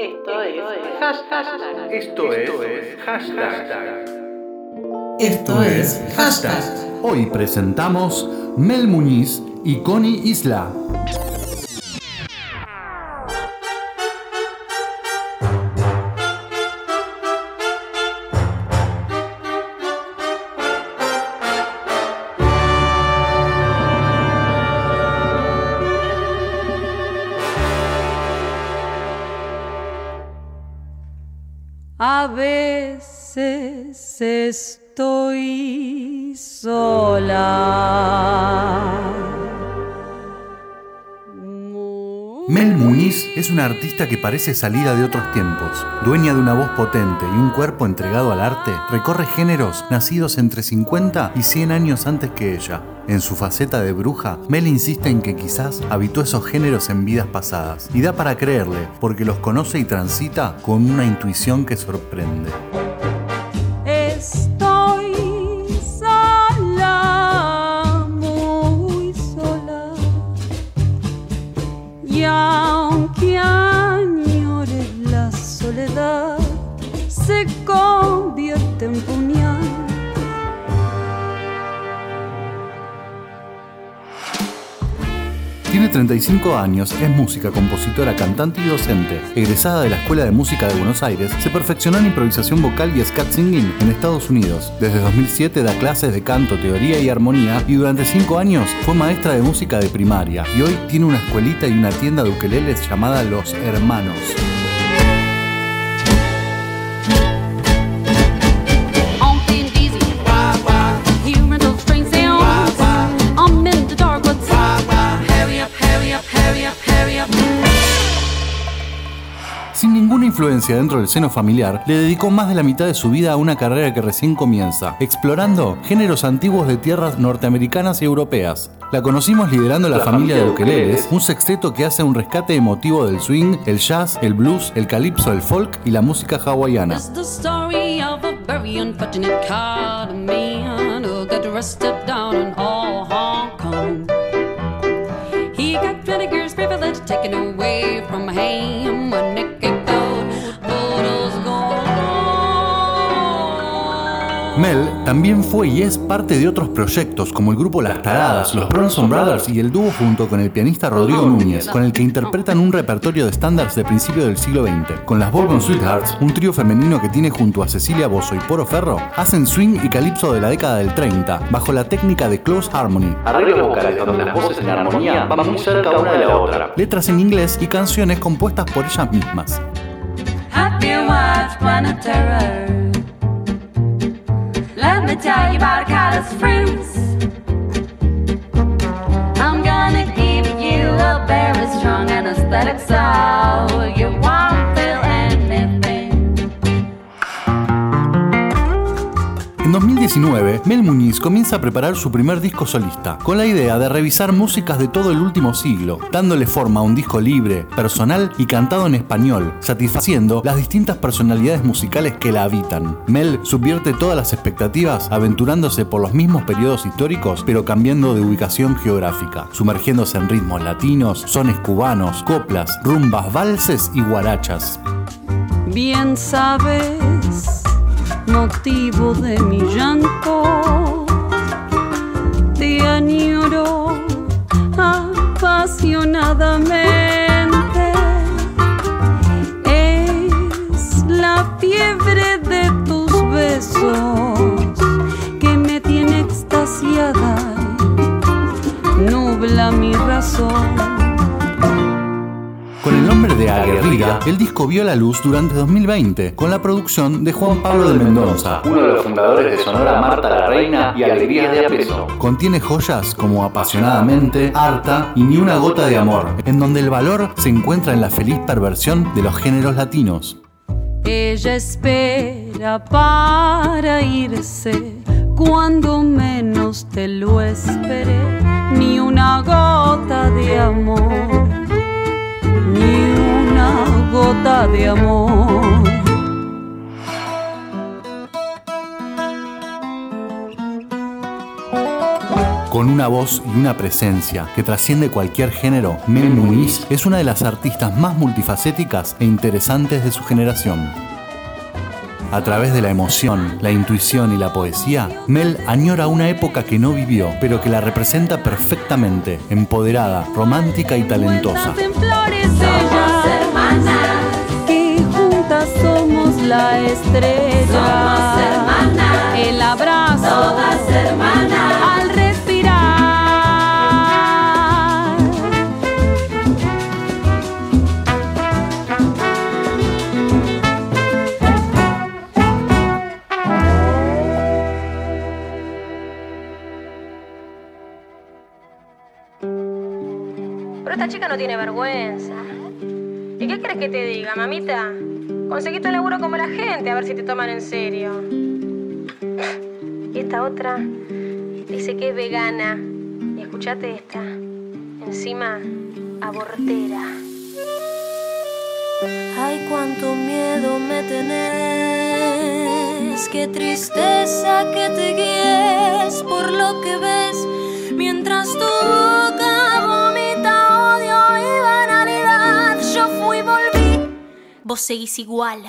Esto es hashtag. Esto es hashtag. Esto es hashtag. Hoy presentamos Mel Muñiz y Connie Isla. Estoy sola. Mel Muñiz es una artista que parece salida de otros tiempos. Dueña de una voz potente y un cuerpo entregado al arte, recorre géneros nacidos entre 50 y 100 años antes que ella. En su faceta de bruja, Mel insiste en que quizás habitó esos géneros en vidas pasadas. Y da para creerle, porque los conoce y transita con una intuición que sorprende. Se convierte en puñal. Tiene 35 años, es música, compositora, cantante y docente. Egresada de la Escuela de Música de Buenos Aires, se perfeccionó en improvisación vocal y scat singing en Estados Unidos. Desde 2007 da clases de canto, teoría y armonía y durante 5 años fue maestra de música de primaria. Y hoy tiene una escuelita y una tienda de ukeleles llamada Los Hermanos. Sin ninguna influencia dentro del seno familiar, le dedicó más de la mitad de su vida a una carrera que recién comienza, explorando géneros antiguos de tierras norteamericanas y europeas. La conocimos liderando la, familia de ukeleles, un sexteto que hace un rescate emotivo del swing, el jazz, el blues, el calipso, el folk y la música hawaiana. Mel también fue y es parte de otros proyectos como el grupo Las Taradas, los Bronson Brothers y el dúo junto con el pianista Rodrigo Núñez, con el que interpretan un repertorio de estándares de principio del siglo XX. Con las Bourbon Sweethearts, un trío femenino que tiene junto a Cecilia Bozo y Poro Ferro, hacen swing y calipso de la década del 30, bajo la técnica de close harmony. Arreglos vocales donde las voces en armonía van muy cerca una de la otra. Letras en inglés y canciones compuestas por ellas mismas. Happy me tell you about Carlos friends. I'm gonna give you a very strong anesthetic so you won't En 2019, Mel Muñiz comienza a preparar su primer disco solista, con la idea de revisar músicas de todo el último siglo, dándole forma a un disco libre, personal y cantado en español, satisfaciendo las distintas personalidades musicales que la habitan. Mel subvierte todas las expectativas, aventurándose por los mismos periodos históricos, pero cambiando de ubicación geográfica, sumergiéndose en ritmos latinos, sones cubanos, coplas, rumbas, valses y guarachas. Bien sabes, motivo de mi llanto, te añoro apasionadamente. Es la fiebre de tus besos nombre de Aguerrida, el disco vio la luz durante 2020, con la producción de Juan Pablo de Mendoza. Uno de los fundadores de Sonora Marta la Reina y Alegrías de a peso. Contiene joyas como Apasionadamente, Harta y Ni una gota de amor, en donde el valor se encuentra en la feliz perversión de los géneros latinos. Ella espera para irse cuando menos te lo esperé. Ni una gota de amor, gota de amor. Con una voz y una presencia que trasciende cualquier género, Mel Muniz es una de las artistas más multifacéticas e interesantes de su generación. A través de la emoción, la intuición y la poesía, Mel añora una época que no vivió, pero que la representa perfectamente, empoderada, romántica y talentosa. La estrella. somos hermanas, El abrazo todas hermanas. al respirar. Pero esta chica no tiene vergüenza. ¿Y qué crees que te diga, mamita? Conseguiste un laburo como la gente, a ver si te toman en serio. Y esta otra dice que es vegana. Y escuchate esta. Encima, abortera. Ay, cuánto miedo me tenés. Qué tristeza que te guíes por lo que ves. Mientras tu boca vomita odio y banalidad. Vos igual.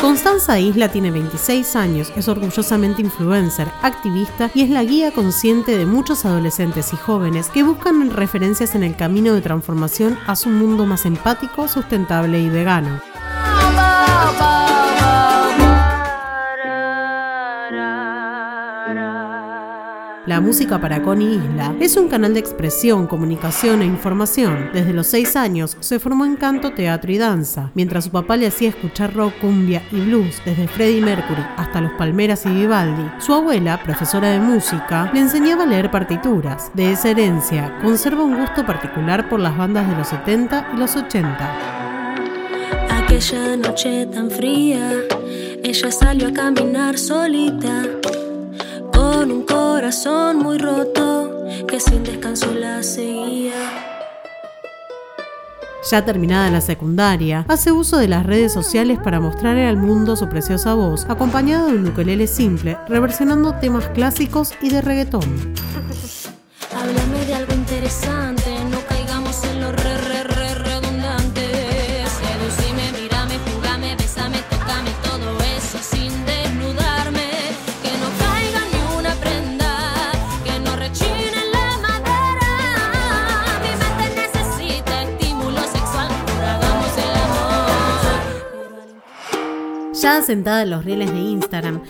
Constanza Isla tiene 26 años, es orgullosamente influencer, activista y es la guía consciente de muchos adolescentes y jóvenes que buscan referencias en el camino de transformación a su mundo más empático, sustentable y vegano. La música para Connie Isla es un canal de expresión, comunicación e información. Desde los 6 años se formó en canto, teatro y danza, mientras su papá le hacía escuchar rock, cumbia y blues, desde Freddie Mercury hasta los Palmeras y Vivaldi. Su abuela, profesora de música, le enseñaba a leer partituras. De esa herencia, conserva un gusto particular por las bandas de los 70 y los 80. Aquella noche tan fría, ella salió a caminar solita, con un corazón muy roto que sin descanso la seguía. Ya terminada la secundaria, hace uso de las redes sociales para mostrar al mundo su preciosa voz, acompañado de un ukelele simple, reversionando temas clásicos y de reggaetón. Asentada en los rieles de Instagram,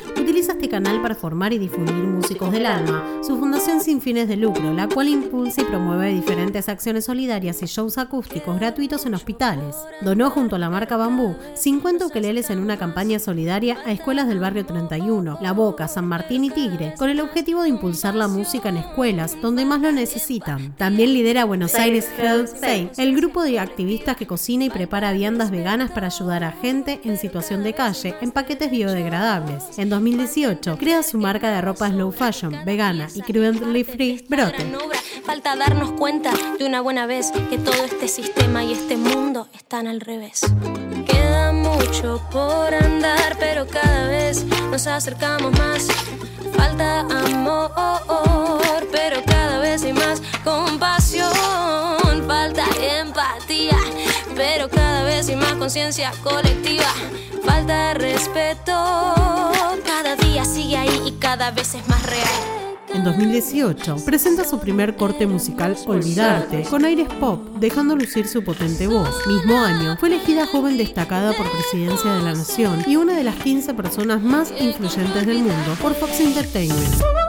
canal para formar y difundir músicos del alma, su fundación sin fines de lucro, la cual impulsa y promueve diferentes acciones solidarias y shows acústicos gratuitos en hospitales. Donó junto a la marca Bambú 50 ukeleles en una campaña solidaria a escuelas del barrio 31, La Boca, San Martín y Tigre, con el objetivo de impulsar la música en escuelas donde más lo necesitan. También lidera Buenos Aires Health Safe, el grupo de activistas que cocina y prepara viandas veganas para ayudar a gente en situación de calle en paquetes biodegradables. En 2018 crea su marca de ropa slow fashion, vegana y cruelty free, Brote. Falta darnos cuenta de una buena vez que todo este sistema y este mundo están al revés. Queda mucho por andar, pero cada vez nos acercamos más. Falta amor, pero cada vez hay más compasión. Falta empatía, pero cada vez hay más conciencia colectiva. Falta respeto, sigue ahí y cada vez es más real. En 2018 presenta su primer corte musical Olvidarte, con aires pop, dejando lucir su potente voz. Mismo año, fue elegida joven destacada por Presidencia de la Nación y una de las 15 personas más influyentes del mundo por Fox Entertainment.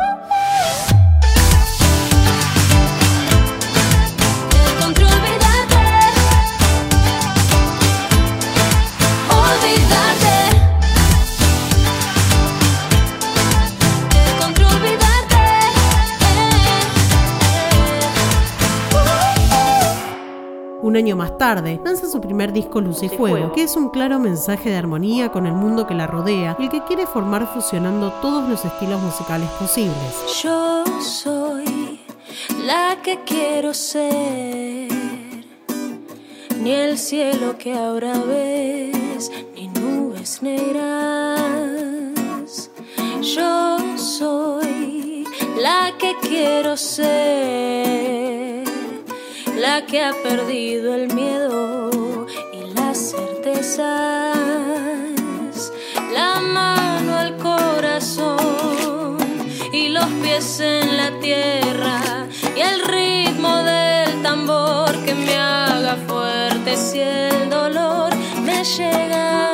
Un año más tarde, lanza su primer disco Luz y Fuego, que es un claro mensaje de armonía con el mundo que la rodea y el que quiere formar fusionando todos los estilos musicales posibles. Yo soy la que quiero ser. Ni el cielo que ahora ves, ni nubes negras. Yo soy la la que quiero ser, la que ha perdido el miedo y las certezas, la mano al corazón y los pies en la tierra y el ritmo del tambor que me haga fuerte si el dolor me llega.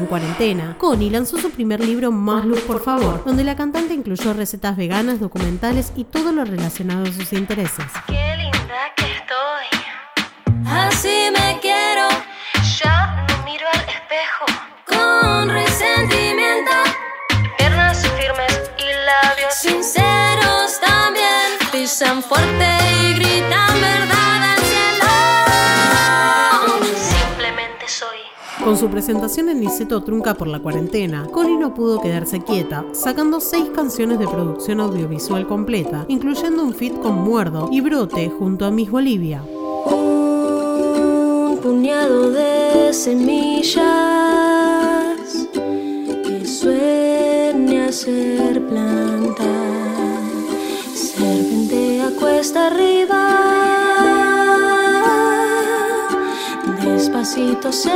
En cuarentena, Connie lanzó su primer libro Más Luz por favor, donde la cantante incluyó recetas veganas, documentales y todo lo relacionado a sus intereses. Qué linda que estoy. Así me quiero. Ya no miro al espejo. Con resentimiento. Piernas firmes y labios sinceros también. Pisan fuerte y Con su presentación en Niceto Trunca por la cuarentena, Connie no pudo quedarse quieta, sacando seis canciones de producción audiovisual completa, incluyendo un feat con Muerdo y Brote junto a Miss Bolivia. Un puñado de semillas que sueña ser planta. Serpentea cuesta arriba. Despacito se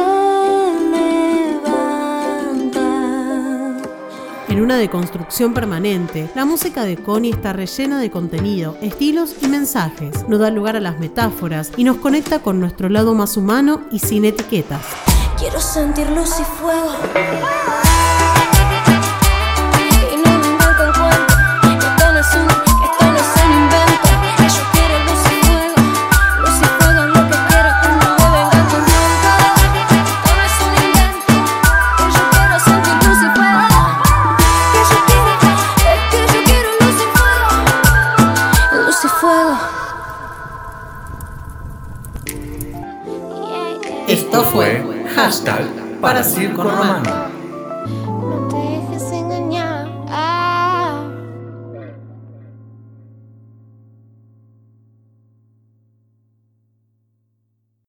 una deconstrucción permanente, la música de Connie está rellena de contenido, estilos y mensajes. No da lugar a las metáforas y nos conecta con nuestro lado más humano y sin etiquetas. Quiero sentir luz y fuego. Esto fue Hashtag para Circo Romano.